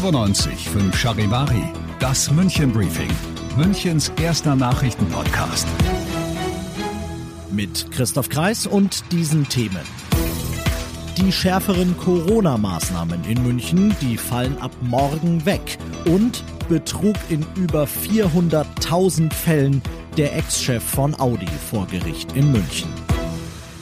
95 5 Charivari, das München Briefing, Münchens erster Nachrichtenpodcast. Mit Christoph Kreis und diesen Themen. Die schärferen Corona-Maßnahmen in München, die fallen ab morgen weg. Und Betrug in über 400.000 Fällen der Ex-Chef von Audi vor Gericht in München.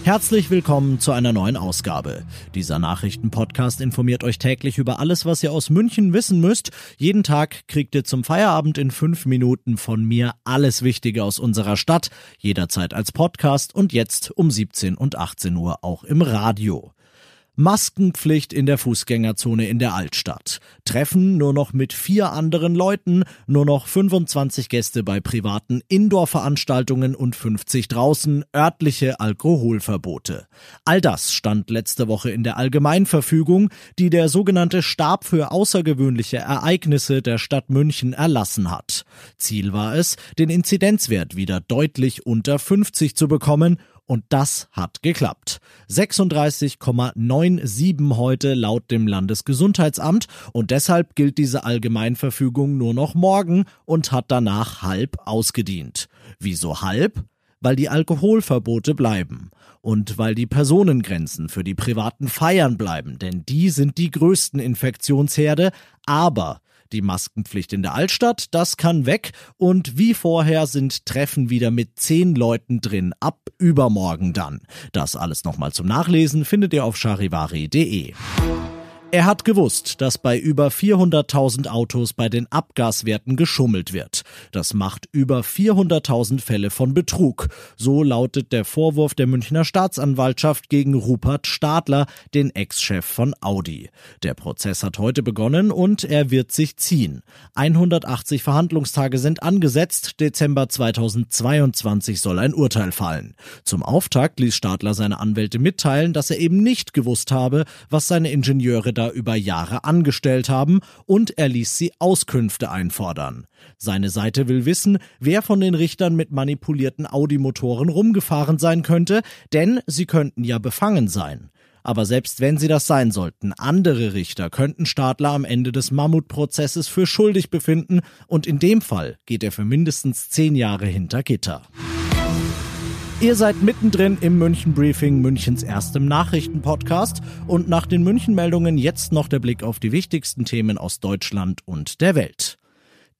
Herzlich willkommen zu einer neuen Ausgabe. Dieser Nachrichtenpodcast informiert euch täglich über alles, was ihr aus München wissen müsst. Jeden Tag kriegt ihr zum Feierabend in fünf Minuten von mir alles Wichtige aus unserer Stadt, jederzeit als Podcast und jetzt um 17 und 18 Uhr auch im Radio. Maskenpflicht in der Fußgängerzone in der Altstadt. Treffen nur noch mit vier anderen Leuten, nur noch 25 Gäste bei privaten Indoor-Veranstaltungen und 50 draußen, örtliche Alkoholverbote. All das stand letzte Woche in der Allgemeinverfügung, die der sogenannte Stab für außergewöhnliche Ereignisse der Stadt München erlassen hat. Ziel war es, den Inzidenzwert wieder deutlich unter 50 zu bekommen und das hat geklappt. 36,97 heute laut dem Landesgesundheitsamt und deshalb gilt diese Allgemeinverfügung nur noch morgen und hat danach halb ausgedient. Wieso halb? Weil die Alkoholverbote bleiben und weil die Personengrenzen für die privaten Feiern bleiben, denn die sind die größten Infektionsherde, aber die Maskenpflicht in der Altstadt, das kann weg und wie vorher sind Treffen wieder mit zehn Leuten drin, ab übermorgen dann. Das alles nochmal zum Nachlesen findet ihr auf charivari.de. Er hat gewusst, dass bei über 400.000 Autos bei den Abgaswerten geschummelt wird. Das macht über 400.000 Fälle von Betrug. So lautet der Vorwurf der Münchner Staatsanwaltschaft gegen Rupert Stadler, den Ex-Chef von Audi. Der Prozess hat heute begonnen und er wird sich ziehen. 180 Verhandlungstage sind angesetzt. Dezember 2022 soll ein Urteil fallen. Zum Auftakt ließ Stadler seine Anwälte mitteilen, dass er eben nicht gewusst habe, was seine Ingenieure da über Jahre angestellt haben und er ließ sie Auskünfte einfordern. Seine Seite will wissen, wer von den Richtern mit manipulierten Audi-Motoren rumgefahren sein könnte, denn sie könnten ja befangen sein. Aber selbst wenn sie das sein sollten, andere Richter könnten Stadler am Ende des Mammutprozesses für schuldig befinden und in dem Fall geht er für mindestens zehn Jahre hinter Gitter. Ihr seid mittendrin im München Briefing, Münchens erstem Nachrichtenpodcast. Und nach den München-Meldungen jetzt noch der Blick auf die wichtigsten Themen aus Deutschland und der Welt.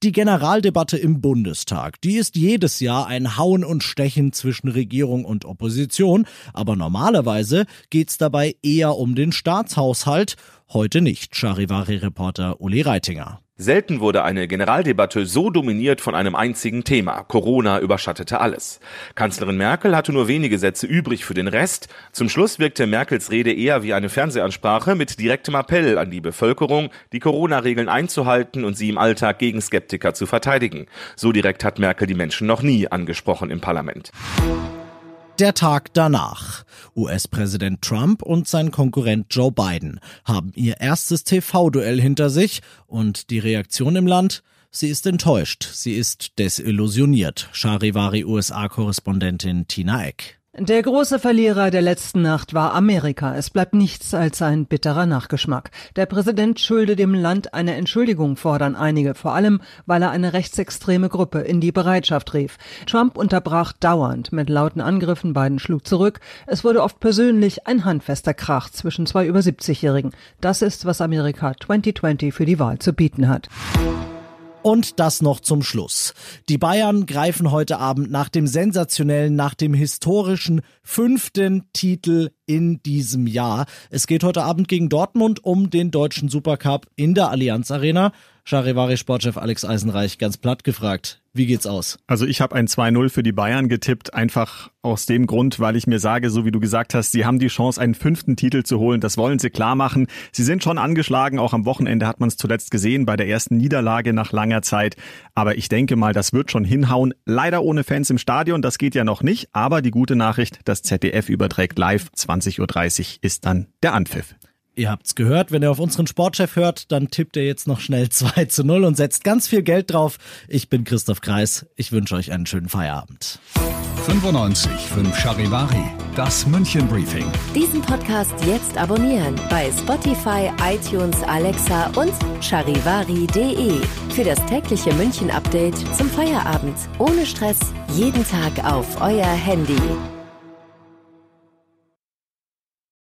Die Generaldebatte im Bundestag, die ist jedes Jahr ein Hauen und Stechen zwischen Regierung und Opposition, aber normalerweise geht's dabei eher um den Staatshaushalt, heute nicht, Charivari-Reporter Uli Reitinger. Selten wurde eine Generaldebatte so dominiert von einem einzigen Thema. Corona überschattete alles. Kanzlerin Merkel hatte nur wenige Sätze übrig für den Rest. Zum Schluss wirkte Merkels Rede eher wie eine Fernsehansprache mit direktem Appell an die Bevölkerung, die Corona-Regeln einzuhalten und sie im Alltag gegen Skeptiker zu verteidigen. So direkt hat Merkel die Menschen noch nie angesprochen im Parlament. Der Tag danach. US-Präsident Trump und sein Konkurrent Joe Biden haben ihr erstes TV-Duell hinter sich und die Reaktion im Land? Sie ist enttäuscht, sie ist desillusioniert. Charivari USA-Korrespondentin Tina Eck. Der große Verlierer der letzten Nacht war Amerika. Es bleibt nichts als ein bitterer Nachgeschmack. Der Präsident schulde dem Land eine Entschuldigung, fordern einige, vor allem, weil er eine rechtsextreme Gruppe in die Bereitschaft rief. Trump unterbrach dauernd mit lauten Angriffen, Biden schlug zurück. Es wurde oft persönlich ein handfester Krach zwischen zwei über 70-Jährigen. Das ist, was Amerika 2020 für die Wahl zu bieten hat. Und das noch zum Schluss. Die Bayern greifen heute Abend nach dem sensationellen, nach dem historischen fünften Titel in diesem Jahr. Es geht heute Abend gegen Dortmund um den deutschen Supercup in der Allianz Arena. Charivari Sportchef Alex Eisenreich ganz platt gefragt. Wie geht's aus? Also ich habe ein 2-0 für die Bayern getippt, einfach aus dem Grund, weil ich mir sage, so wie du gesagt hast, sie haben die Chance, einen fünften Titel zu holen. Das wollen sie klar machen. Sie sind schon angeschlagen, auch am Wochenende hat man es zuletzt gesehen, bei der ersten Niederlage nach langer Zeit. Aber ich denke mal, das wird schon hinhauen. Leider ohne Fans im Stadion, das geht ja noch nicht. Aber die gute Nachricht, das ZDF überträgt live. 20.30 Uhr ist dann der Anpfiff. Ihr habt's gehört, wenn ihr auf unseren Sportchef hört, dann tippt ihr jetzt noch schnell 2 zu 0 und setzt ganz viel Geld drauf. Ich bin Christoph Kreis. Ich wünsche euch einen schönen Feierabend. 95 5 Charivari, das München Briefing. Diesen Podcast jetzt abonnieren bei Spotify, iTunes, Alexa und charivari.de. Für das tägliche München Update zum Feierabend. Ohne Stress, jeden Tag auf euer Handy.